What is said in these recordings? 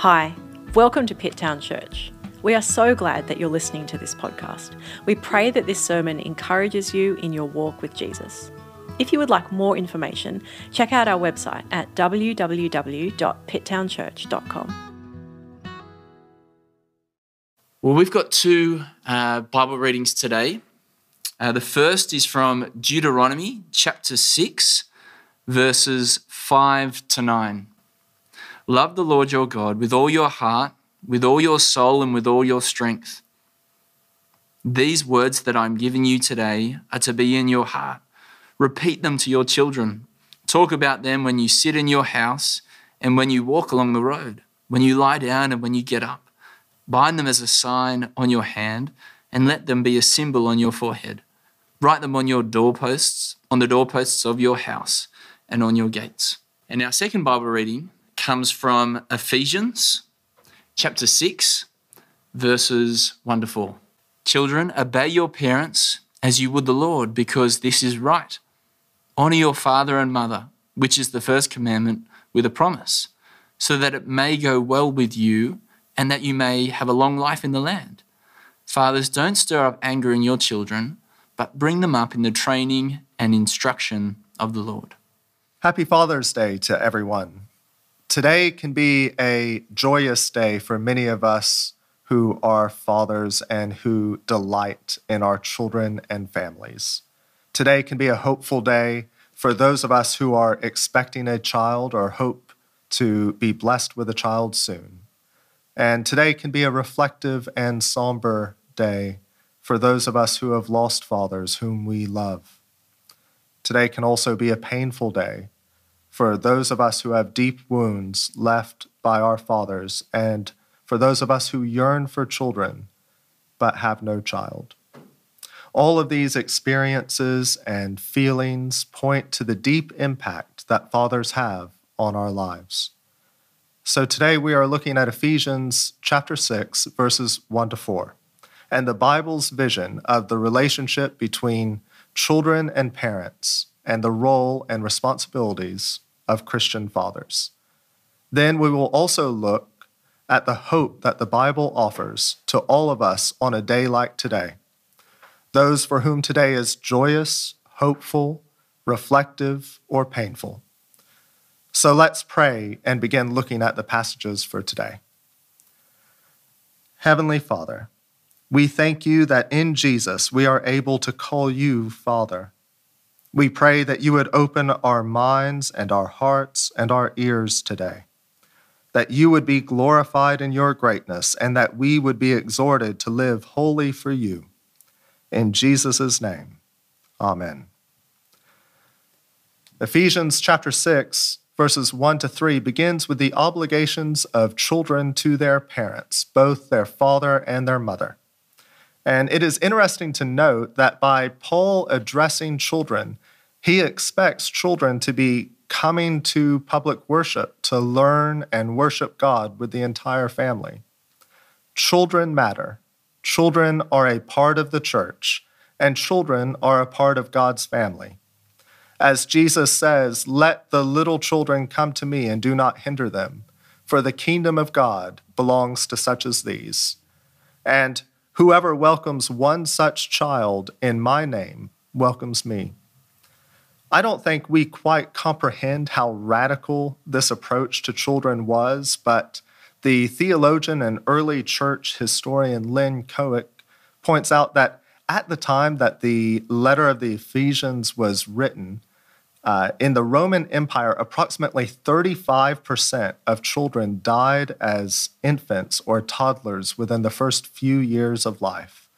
Hi, welcome to Pitt Town Church. We are so glad that you're listening to this podcast. We pray that this sermon encourages you in your walk with Jesus. If you would like more information, check out our website at www.pitttownchurch.com. Well, we've got two uh, Bible readings today. Uh, the first is from Deuteronomy chapter 6, verses 5 to 9. Love the Lord your God with all your heart, with all your soul, and with all your strength. These words that I'm giving you today are to be in your heart. Repeat them to your children. Talk about them when you sit in your house and when you walk along the road, when you lie down and when you get up. Bind them as a sign on your hand and let them be a symbol on your forehead. Write them on your doorposts, on the doorposts of your house and on your gates. And our second Bible reading comes from Ephesians chapter 6, verses 1 to 4. Children, obey your parents as you would the Lord, because this is right. Honor your father and mother, which is the first commandment, with a promise, so that it may go well with you and that you may have a long life in the land. Fathers, don't stir up anger in your children, but bring them up in the training and instruction of the Lord. Happy Father's Day to everyone. Today can be a joyous day for many of us who are fathers and who delight in our children and families. Today can be a hopeful day for those of us who are expecting a child or hope to be blessed with a child soon. And today can be a reflective and somber day for those of us who have lost fathers whom we love. Today can also be a painful day for those of us who have deep wounds left by our fathers, and for those of us who yearn for children but have no child. All of these experiences and feelings point to the deep impact that fathers have on our lives. So today we are looking at Ephesians chapter 6, verses 1 to 4, and the Bible's vision of the relationship between children and parents and the role and responsibilities of Christian fathers. Then we will also look at the hope that the Bible offers to all of us on a day like today. Those for whom today is joyous, hopeful, reflective, or painful. So let's pray and begin looking at the passages for today. Heavenly Father, we thank you that in Jesus we are able to call you Father. We pray that you would open our minds and our hearts and our ears today, that you would be glorified in your greatness, and that we would be exhorted to live wholly for you. In Jesus' name, amen. Ephesians chapter 6, verses 1 to 3 begins with the obligations of children to their parents, both their father and their mother. And it is interesting to note that by Paul addressing children, he expects children to be coming to public worship to learn and worship God with the entire family. Children matter. Children are a part of the church, and children are a part of God's family. As Jesus says, let the little children come to me and do not hinder them, for the kingdom of God belongs to such as these. And Whoever welcomes one such child in my name welcomes me. I don't think we quite comprehend how radical this approach to children was, but the theologian and early church historian Lynn Cohick points out that at the time that the letter of the Ephesians was written, uh, in the Roman Empire, approximately 35% of children died as infants or toddlers within the first few years of life,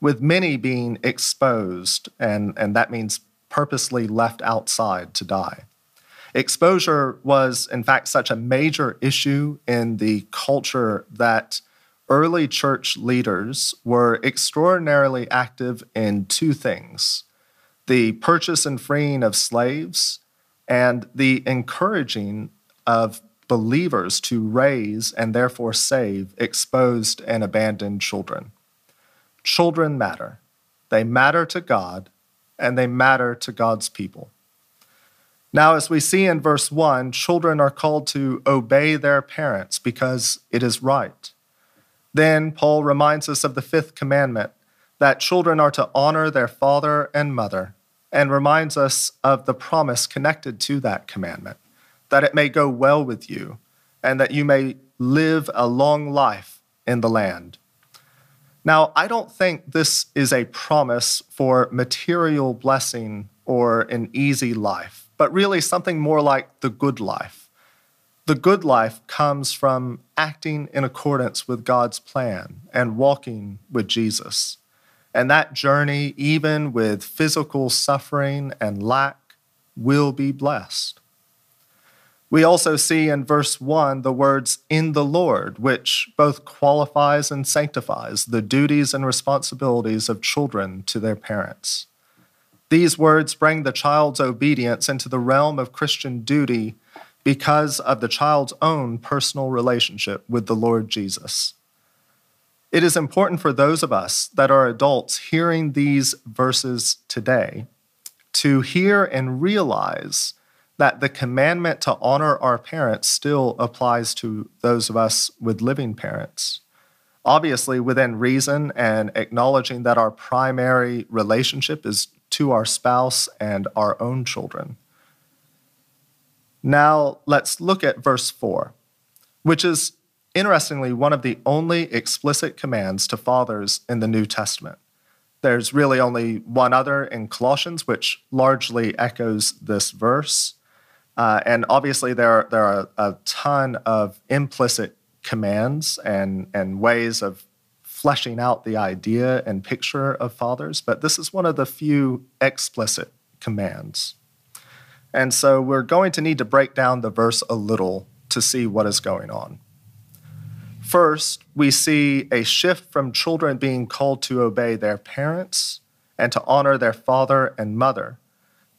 with many being exposed, and, and that means purposely left outside to die. Exposure was, in fact, such a major issue in the culture that early church leaders were extraordinarily active in two things the purchase and freeing of slaves, and the encouraging of believers to raise and therefore save exposed and abandoned children. Children matter. They matter to God, and they matter to God's people. Now, as we see in verse 1, children are called to obey their parents because it is right. Then Paul reminds us of the fifth commandment that children are to honor their father and mother, and reminds us of the promise connected to that commandment that it may go well with you, and that you may live a long life in the land. Now, I don't think this is a promise for material blessing or an easy life, but really something more like the good life. The good life comes from acting in accordance with God's plan and walking with Jesus. And that journey, even with physical suffering and lack, will be blessed. We also see in verse 1 the words in the Lord, which both qualifies and sanctifies the duties and responsibilities of children to their parents. These words bring the child's obedience into the realm of Christian duty because of the child's own personal relationship with the Lord Jesus. It is important for those of us that are adults hearing these verses today to hear and realize that the commandment to honor our parents still applies to those of us with living parents. Obviously, within reason and acknowledging that our primary relationship is to our spouse and our own children. Now, let's look at verse 4, which is interestingly one of the only explicit commands to fathers in the New Testament. There's really only one other in Colossians, which largely echoes this verse. Uh, and obviously, there are, there are a ton of implicit commands and, and ways of fleshing out the idea and picture of fathers, but this is one of the few explicit commands. And so we're going to need to break down the verse a little to see what is going on. First, we see a shift from children being called to obey their parents and to honor their father and mother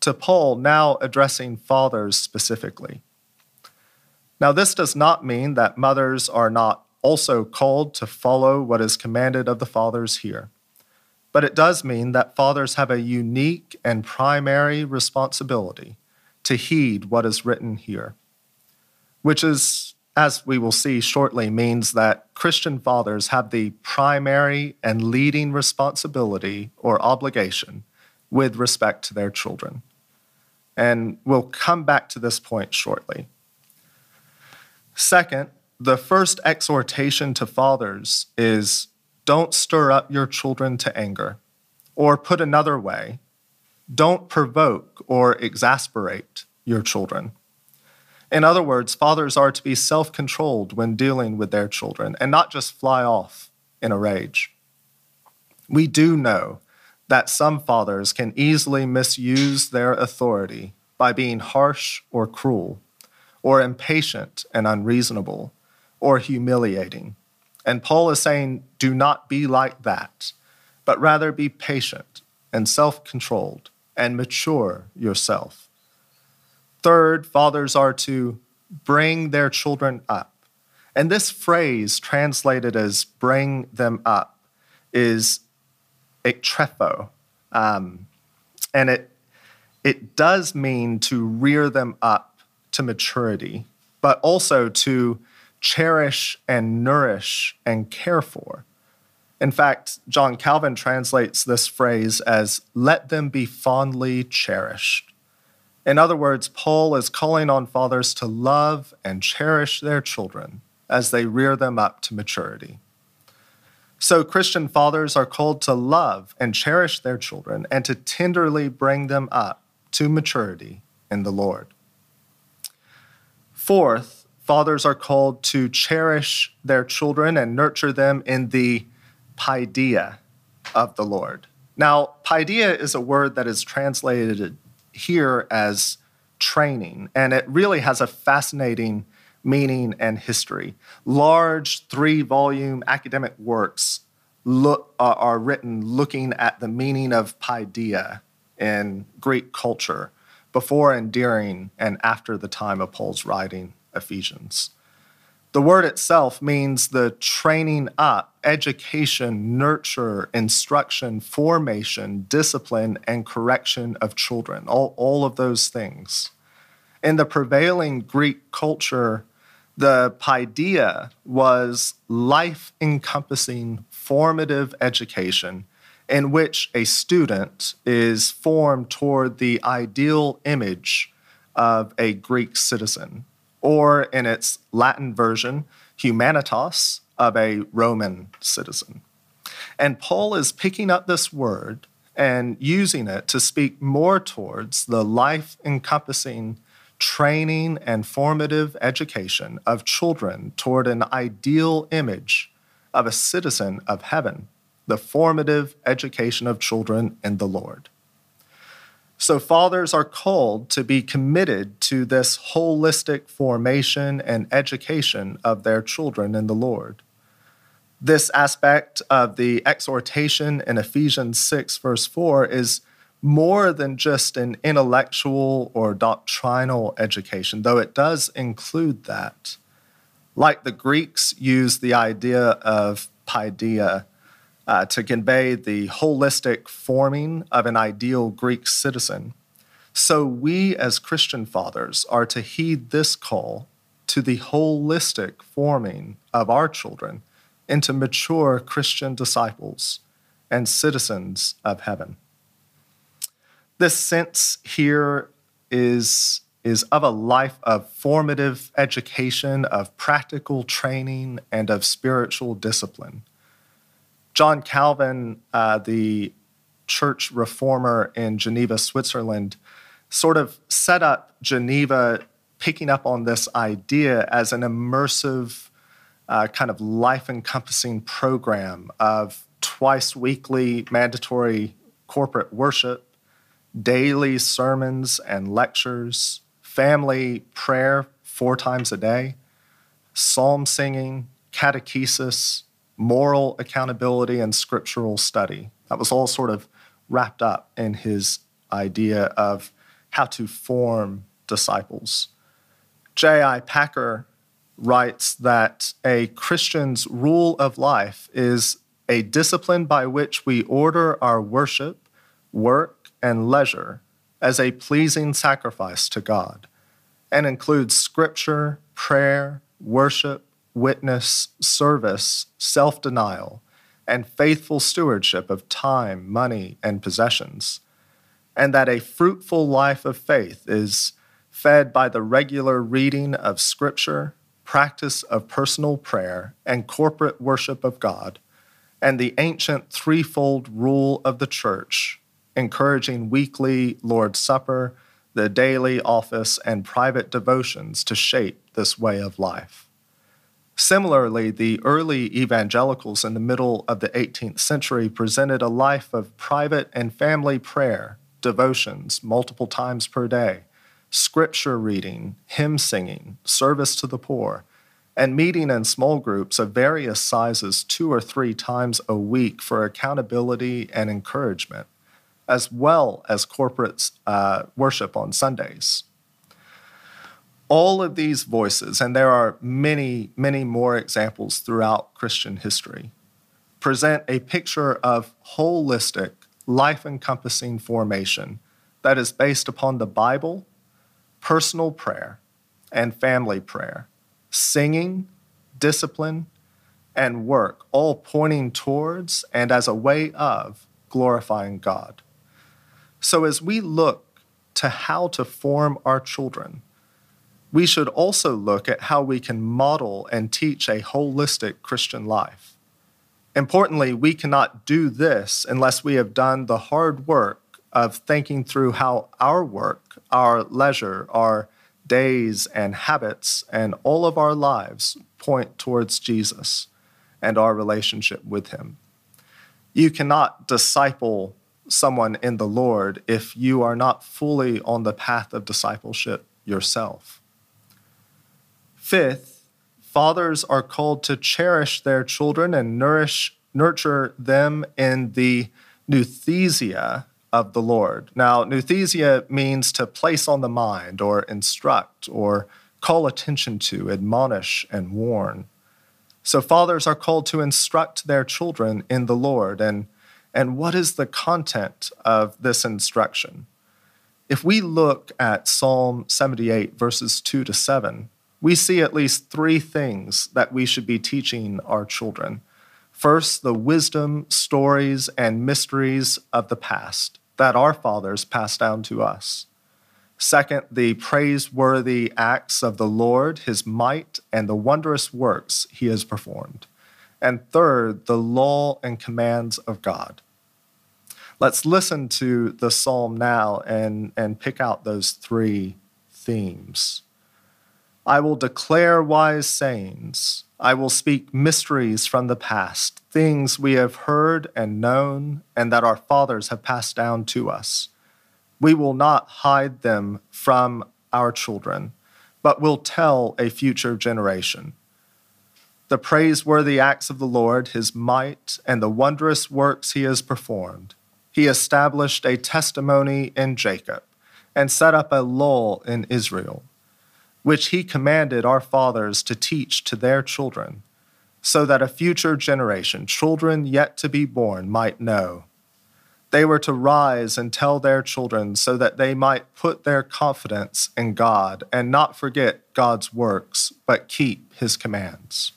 to Paul now addressing fathers specifically. Now, this does not mean that mothers are not also called to follow what is commanded of the fathers here, but it does mean that fathers have a unique and primary responsibility to heed what is written here, which is, as we will see shortly, means that Christian fathers have the primary and leading responsibility or obligation with respect to their children. And we'll come back to this point shortly. Second, the first exhortation to fathers is don't stir up your children to anger. Or put another way, don't provoke or exasperate your children. In other words, fathers are to be self controlled when dealing with their children and not just fly off in a rage. We do know that some fathers can easily misuse their authority by being harsh or cruel, or impatient and unreasonable, or humiliating. And Paul is saying, do not be like that, but rather be patient and self controlled and mature yourself. Third, fathers are to bring their children up. And this phrase, translated as bring them up, is ektrepho. Um, and it, it does mean to rear them up to maturity, but also to cherish and nourish and care for. In fact, John Calvin translates this phrase as let them be fondly cherished. In other words, Paul is calling on fathers to love and cherish their children as they rear them up to maturity. So, Christian fathers are called to love and cherish their children and to tenderly bring them up to maturity in the Lord. Fourth, fathers are called to cherish their children and nurture them in the paideia of the Lord. Now, paideia is a word that is translated here as training, and it really has a fascinating meaning and history. Large three volume academic works look, uh, are written looking at the meaning of paideia in Greek culture before and during and after the time of Paul's writing Ephesians. The word itself means the training up, education, nurture, instruction, formation, discipline, and correction of children, all, all of those things. In the prevailing Greek culture, the paideia was life encompassing formative education in which a student is formed toward the ideal image of a Greek citizen, or in its Latin version, humanitas, of a Roman citizen. And Paul is picking up this word and using it to speak more towards the life encompassing training and formative education of children toward an ideal image of a citizen of heaven, the formative education of children in the Lord. So, fathers are called to be committed to this holistic formation and education of their children in the Lord. This aspect of the exhortation in Ephesians 6, verse 4, is more than just an intellectual or doctrinal education, though it does include that. Like the Greeks used the idea of paideia uh, to convey the holistic forming of an ideal Greek citizen. So we, as Christian fathers, are to heed this call to the holistic forming of our children into mature Christian disciples and citizens of heaven. This sense here is, is of a life of formative education, of practical training, and of spiritual discipline. John Calvin, uh, the church reformer in Geneva, Switzerland, sort of set up Geneva picking up on this idea as an immersive, uh, kind of life encompassing program of twice weekly mandatory corporate worship, daily sermons and lectures, family prayer four times a day, psalm singing, catechesis, moral accountability and scriptural study. That was all sort of wrapped up in his idea of how to form disciples. J.I. Packer writes that a Christian's rule of life is a discipline by which we order our worship, work, and leisure as a pleasing sacrifice to God and includes scripture, prayer, worship, witness, service, self denial, and faithful stewardship of time, money, and possessions, and that a fruitful life of faith is fed by the regular reading of Scripture, practice of personal prayer, and corporate worship of God, and the ancient threefold rule of the church, encouraging weekly Lord's Supper, the daily office, and private devotions to shape this way of life. Similarly, the early evangelicals in the middle of the 18th century presented a life of private and family prayer, devotions multiple times per day, scripture reading, hymn singing, service to the poor, and meeting in small groups of various sizes two or three times a week for accountability and encouragement, as well as corporate uh, worship on Sundays all of these voices, and there are many, many more examples throughout Christian history, present a picture of holistic, life encompassing formation that is based upon the Bible, personal prayer, and family prayer, singing, discipline, and work, all pointing towards and as a way of glorifying God. So, as we look to how to form our children, we should also look at how we can model and teach a holistic Christian life. Importantly, we cannot do this unless we have done the hard work of thinking through how our work, our leisure, our days and habits, and all of our lives point towards Jesus and our relationship with Him. You cannot disciple someone in the Lord if you are not fully on the path of discipleship yourself. Fifth, fathers are called to cherish their children and nourish, nurture them in the nouthesia of the Lord. Now, nouthesia means to place on the mind or instruct or call attention to, admonish, and warn. So, fathers are called to instruct their children in the Lord. And, and what is the content of this instruction? if we look at Psalm 78, verses 2 to 7, we see at least three things that we should be teaching our children. First, the wisdom, stories, and mysteries of the past that our fathers passed down to us. Second, the praiseworthy acts of the Lord, his might, and the wondrous works he has performed. And third, the law and commands of God. Let's listen to the psalm now and, and pick out those three themes. I will declare wise sayings. I will speak mysteries from the past, things we have heard and known, and that our fathers have passed down to us. We will not hide them from our children, but will tell a future generation. The praiseworthy acts of the Lord, his might, and the wondrous works he has performed he established a testimony in Jacob and set up a law in Israel, which he commanded our fathers to teach to their children, so that a future generation, children yet to be born, might know. They were to rise and tell their children so that they might put their confidence in God and not forget God's works, but keep his commands.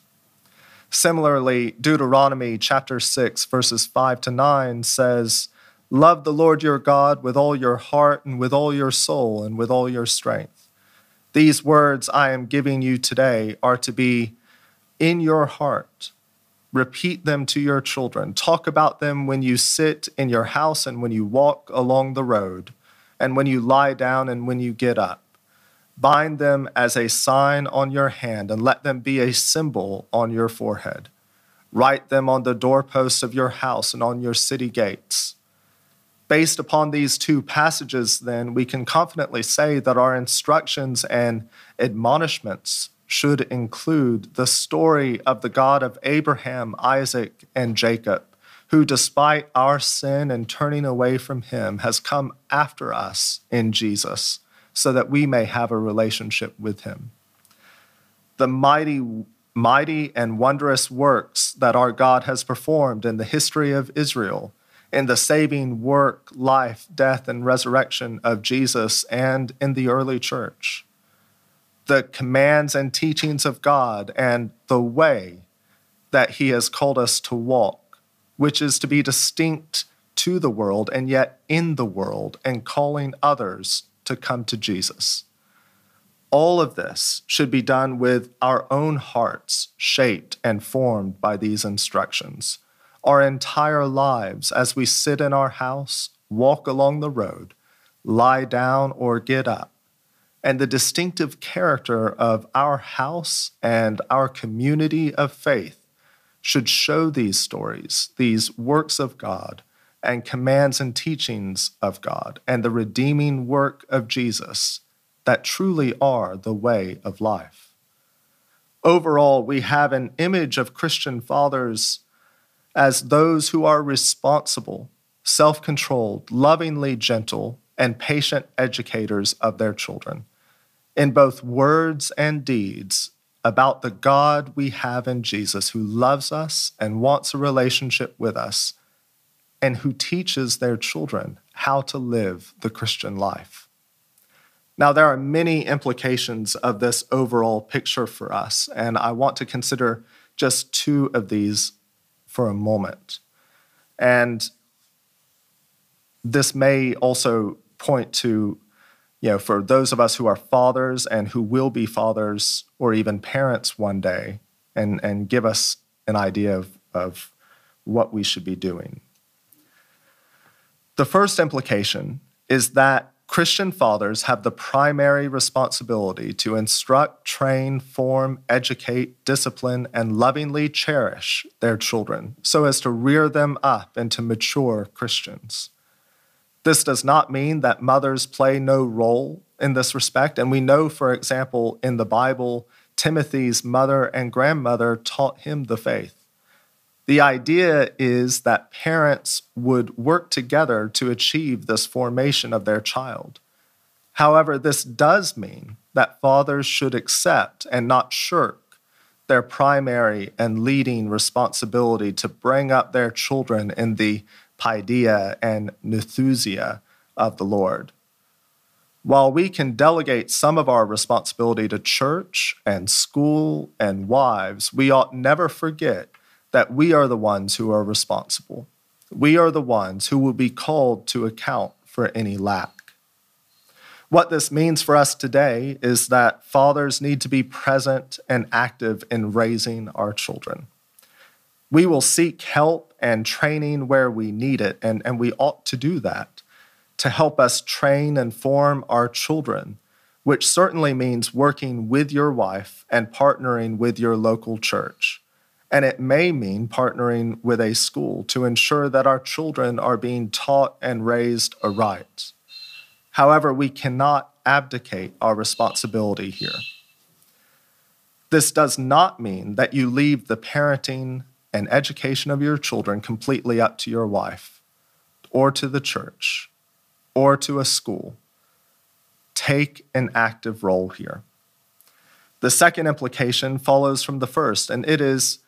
Similarly, Deuteronomy chapter 6, verses 5 to 9 says, Love the Lord your God with all your heart and with all your soul and with all your strength. These words I am giving you today are to be in your heart. Repeat them to your children. Talk about them when you sit in your house and when you walk along the road, and when you lie down and when you get up. Bind them as a sign on your hand and let them be a symbol on your forehead. Write them on the doorposts of your house and on your city gates. Based upon these two passages, then, we can confidently say that our instructions and admonishments should include the story of the God of Abraham, Isaac, and Jacob, who, despite our sin and turning away from him, has come after us in Jesus so that we may have a relationship with him. The mighty, mighty and wondrous works that our God has performed in the history of Israel in the saving work, life, death, and resurrection of Jesus and in the early church. The commands and teachings of God and the way that He has called us to walk, which is to be distinct to the world and yet in the world and calling others to come to Jesus. All of this should be done with our own hearts shaped and formed by these instructions our entire lives as we sit in our house, walk along the road, lie down, or get up. And the distinctive character of our house and our community of faith should show these stories, these works of God, and commands and teachings of God, and the redeeming work of Jesus that truly are the way of life. Overall, we have an image of Christian fathers as those who are responsible, self controlled, lovingly gentle, and patient educators of their children, in both words and deeds, about the God we have in Jesus who loves us and wants a relationship with us, and who teaches their children how to live the Christian life. Now, there are many implications of this overall picture for us, and I want to consider just two of these for a moment. And this may also point to, you know, for those of us who are fathers and who will be fathers or even parents one day, and, and give us an idea of, of what we should be doing. The first implication is that Christian fathers have the primary responsibility to instruct, train, form, educate, discipline, and lovingly cherish their children so as to rear them up into mature Christians. This does not mean that mothers play no role in this respect. And we know, for example, in the Bible, Timothy's mother and grandmother taught him the faith. The idea is that parents would work together to achieve this formation of their child. However, this does mean that fathers should accept and not shirk their primary and leading responsibility to bring up their children in the paideia and nouthesia of the Lord. While we can delegate some of our responsibility to church and school and wives, we ought never forget that we are the ones who are responsible. We are the ones who will be called to account for any lack. What this means for us today is that fathers need to be present and active in raising our children. We will seek help and training where we need it, and, and we ought to do that to help us train and form our children, which certainly means working with your wife and partnering with your local church. And it may mean partnering with a school to ensure that our children are being taught and raised aright. However, we cannot abdicate our responsibility here. This does not mean that you leave the parenting and education of your children completely up to your wife or to the church or to a school. Take an active role here. The second implication follows from the first, and it is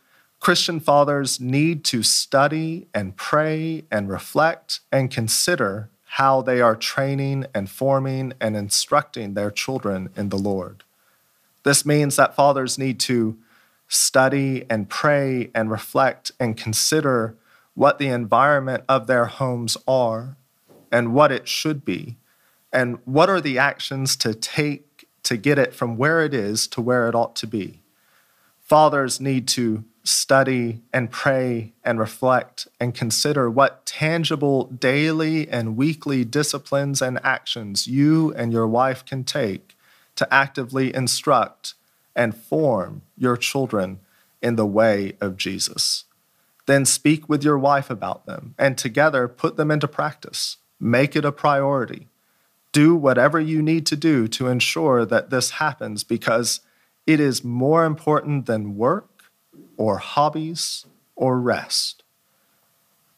Christian fathers need to study and pray and reflect and consider how they are training and forming and instructing their children in the Lord. This means that fathers need to study and pray and reflect and consider what the environment of their homes are and what it should be, and what are the actions to take to get it from where it is to where it ought to be. Fathers need to study and pray and reflect and consider what tangible daily and weekly disciplines and actions you and your wife can take to actively instruct and form your children in the way of Jesus. Then speak with your wife about them and together put them into practice. Make it a priority. Do whatever you need to do to ensure that this happens because it is more important than work or hobbies or rest.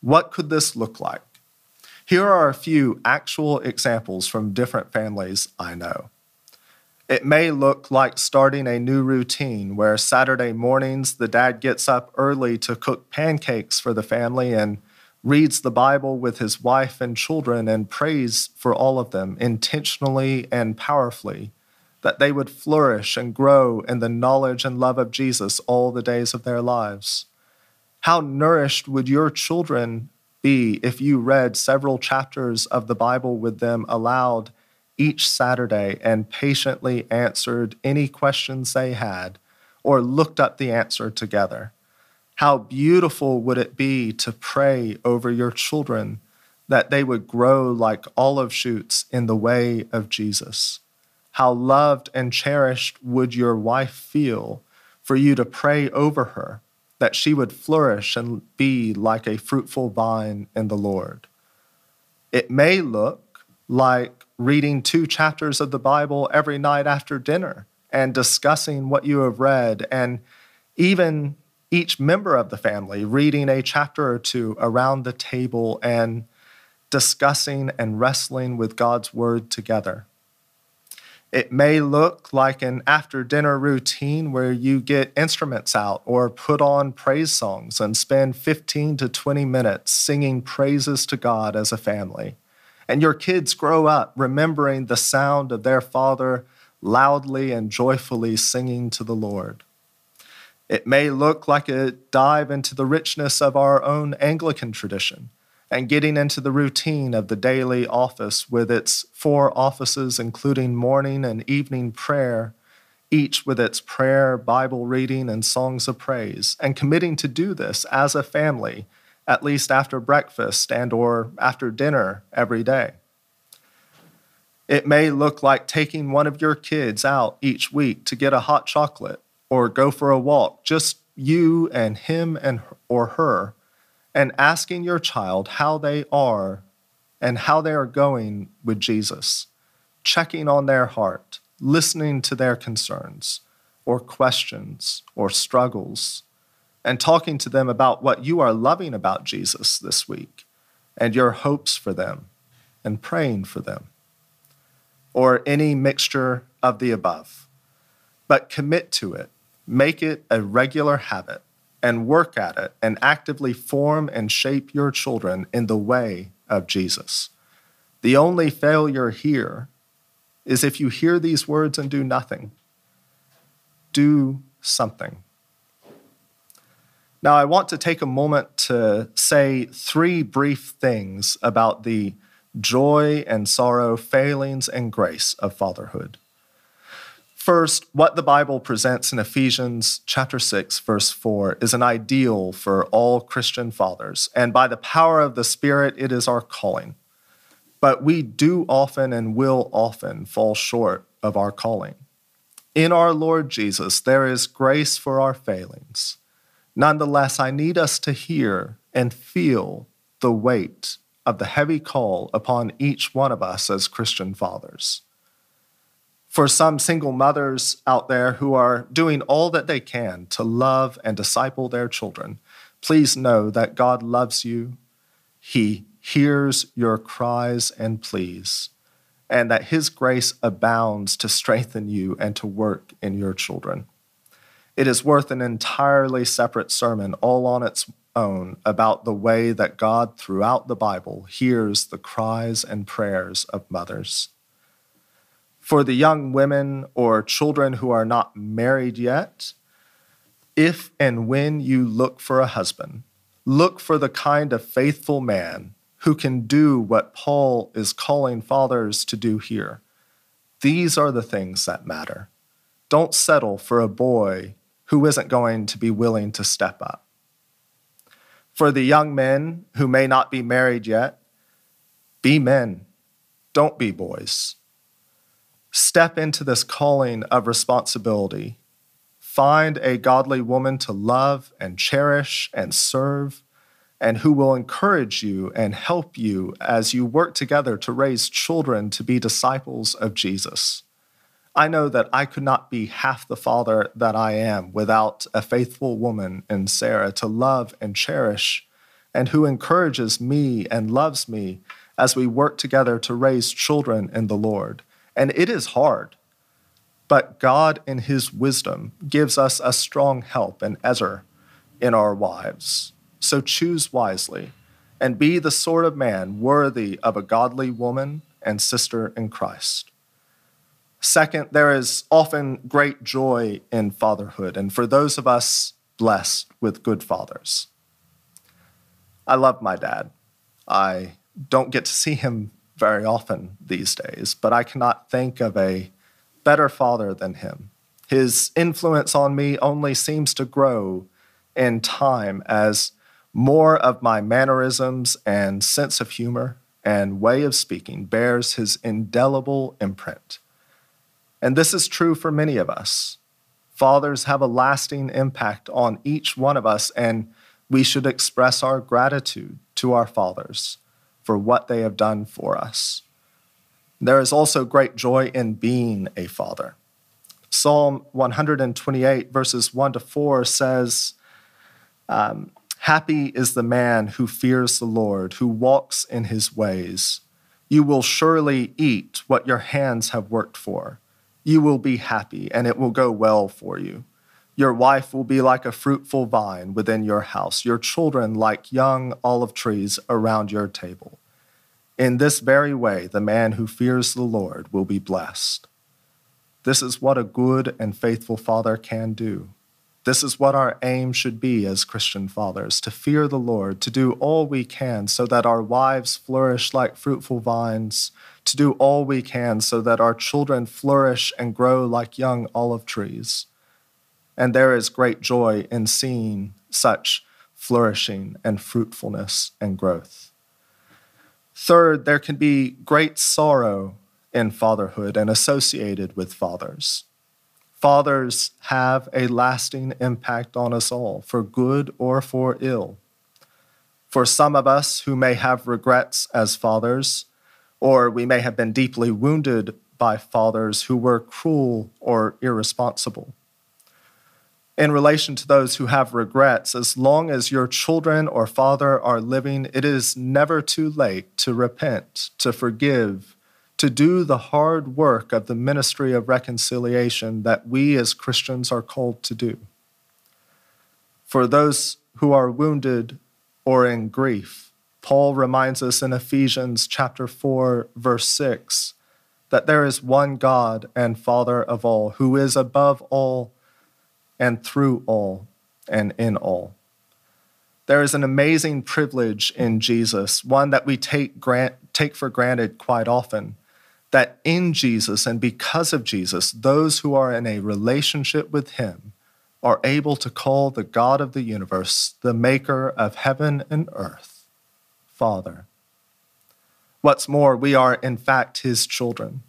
What could this look like? Here are a few actual examples from different families I know. It may look like starting a new routine where Saturday mornings the dad gets up early to cook pancakes for the family and reads the Bible with his wife and children and prays for all of them intentionally and powerfully that they would flourish and grow in the knowledge and love of Jesus all the days of their lives. How nourished would your children be if you read several chapters of the Bible with them aloud each Saturday and patiently answered any questions they had or looked up the answer together? How beautiful would it be to pray over your children that they would grow like olive shoots in the way of Jesus? How loved and cherished would your wife feel for you to pray over her that she would flourish and be like a fruitful vine in the Lord? It may look like reading two chapters of the Bible every night after dinner and discussing what you have read, and even each member of the family reading a chapter or two around the table and discussing and wrestling with God's word together. It may look like an after dinner routine where you get instruments out or put on praise songs and spend 15 to 20 minutes singing praises to God as a family. And your kids grow up remembering the sound of their father loudly and joyfully singing to the Lord. It may look like a dive into the richness of our own Anglican tradition and getting into the routine of the daily office with its four offices, including morning and evening prayer, each with its prayer, Bible reading, and songs of praise, and committing to do this as a family, at least after breakfast and or after dinner every day. It may look like taking one of your kids out each week to get a hot chocolate or go for a walk, just you and him and or her and asking your child how they are and how they are going with Jesus, checking on their heart, listening to their concerns or questions or struggles, and talking to them about what you are loving about Jesus this week and your hopes for them and praying for them, or any mixture of the above. But commit to it, make it a regular habit and work at it and actively form and shape your children in the way of Jesus. The only failure here is if you hear these words and do nothing, do something. Now, I want to take a moment to say three brief things about the joy and sorrow, failings and grace of fatherhood. First, what the Bible presents in Ephesians chapter 6 verse 4 is an ideal for all Christian fathers, and by the power of the Spirit it is our calling. But we do often and will often fall short of our calling. In our Lord Jesus, there is grace for our failings Nonetheless, I need us to hear and feel the weight of the heavy call upon each one of us as Christian fathers. For some single mothers out there who are doing all that they can to love and disciple their children, please know that God loves you. He hears your cries and pleas, and that His grace abounds to strengthen you and to work in your children. It is worth an entirely separate sermon all on its own about the way that God throughout the Bible hears the cries and prayers of mothers. For the young women or children who are not married yet, if and when you look for a husband, look for the kind of faithful man who can do what Paul is calling fathers to do here. These are the things that matter. Don't settle for a boy who isn't going to be willing to step up. For the young men who may not be married yet, be men, don't be boys. Step into this calling of responsibility. Find a godly woman to love and cherish and serve, and who will encourage you and help you as you work together to raise children to be disciples of Jesus. I know that I could not be half the father that I am without a faithful woman in Sarah to love and cherish, and who encourages me and loves me as we work together to raise children in the Lord. And it is hard, but God, in His wisdom, gives us a strong help and Ezer in our wives. So choose wisely and be the sort of man worthy of a godly woman and sister in Christ. Second, there is often great joy in fatherhood, and for those of us blessed with good fathers. I love my dad. I don't get to see him very often these days, but I cannot think of a better father than him. His influence on me only seems to grow in time as more of my mannerisms and sense of humor and way of speaking bears his indelible imprint. And this is true for many of us. Fathers have a lasting impact on each one of us, and we should express our gratitude to our fathers for what they have done for us. There is also great joy in being a father. Psalm 128, verses 1 to 4 says, um, Happy is the man who fears the Lord, who walks in his ways. You will surely eat what your hands have worked for you will be happy and it will go well for you. Your wife will be like a fruitful vine within your house, your children like young olive trees around your table. In this very way, the man who fears the Lord will be blessed. This is what a good and faithful father can do. This is what our aim should be as Christian fathers to fear the Lord, to do all we can so that our wives flourish like fruitful vines, to do all we can so that our children flourish and grow like young olive trees. And there is great joy in seeing such flourishing and fruitfulness and growth. Third, there can be great sorrow in fatherhood and associated with fathers. Fathers have a lasting impact on us all, for good or for ill. For some of us who may have regrets as fathers, or we may have been deeply wounded by fathers who were cruel or irresponsible. In relation to those who have regrets, as long as your children or father are living, it is never too late to repent, to forgive, to do the hard work of the ministry of reconciliation that we as Christians are called to do. For those who are wounded or in grief, Paul reminds us in Ephesians chapter 4 verse 6 that there is one God and Father of all, who is above all and through all and in all. There is an amazing privilege in Jesus, one that we take, grant, take for granted quite often, that in Jesus and because of Jesus, those who are in a relationship with Him are able to call the God of the universe, the maker of heaven and earth, Father. What's more, we are in fact His children.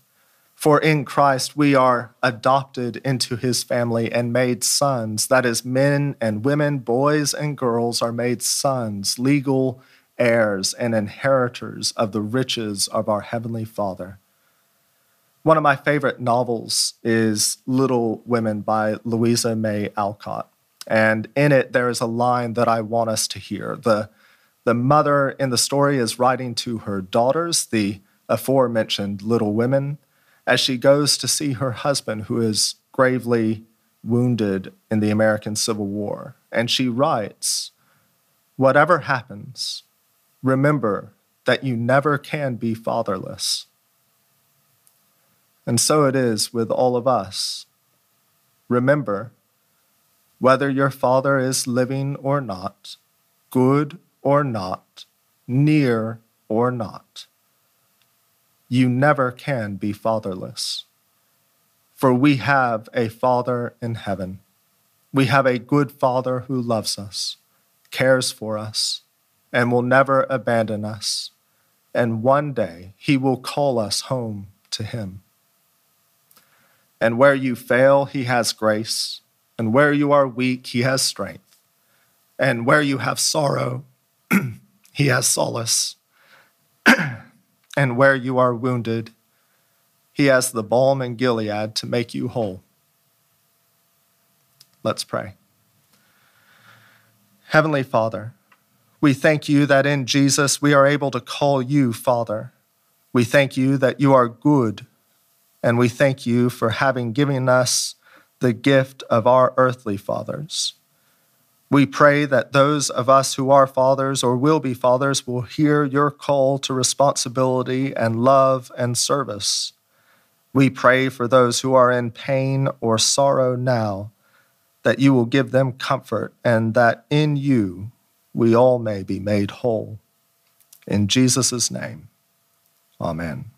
For in Christ we are adopted into his family and made sons. That is, men and women, boys and girls are made sons, legal heirs and inheritors of the riches of our Heavenly Father. One of my favorite novels is Little Women by Louisa May Alcott. And in it, there is a line that I want us to hear. The, the mother in the story is writing to her daughters, the aforementioned little women, as she goes to see her husband, who is gravely wounded in the American Civil War. And she writes, Whatever happens, remember that you never can be fatherless. And so it is with all of us. Remember, whether your father is living or not, good or not, near or not, you never can be fatherless. For we have a Father in heaven. We have a good Father who loves us, cares for us, and will never abandon us. And one day he will call us home to him. And where you fail, he has grace. And where you are weak, he has strength. And where you have sorrow, he has solace. and where you are wounded, he has the balm in Gilead to make you whole. Let's pray. Heavenly Father, we thank you that in Jesus we are able to call you Father. We thank you that you are good, and we thank you for having given us the gift of our earthly fathers. We pray that those of us who are fathers or will be fathers will hear your call to responsibility and love and service. We pray for those who are in pain or sorrow now, that you will give them comfort and that in you we all may be made whole. In Jesus' name, amen.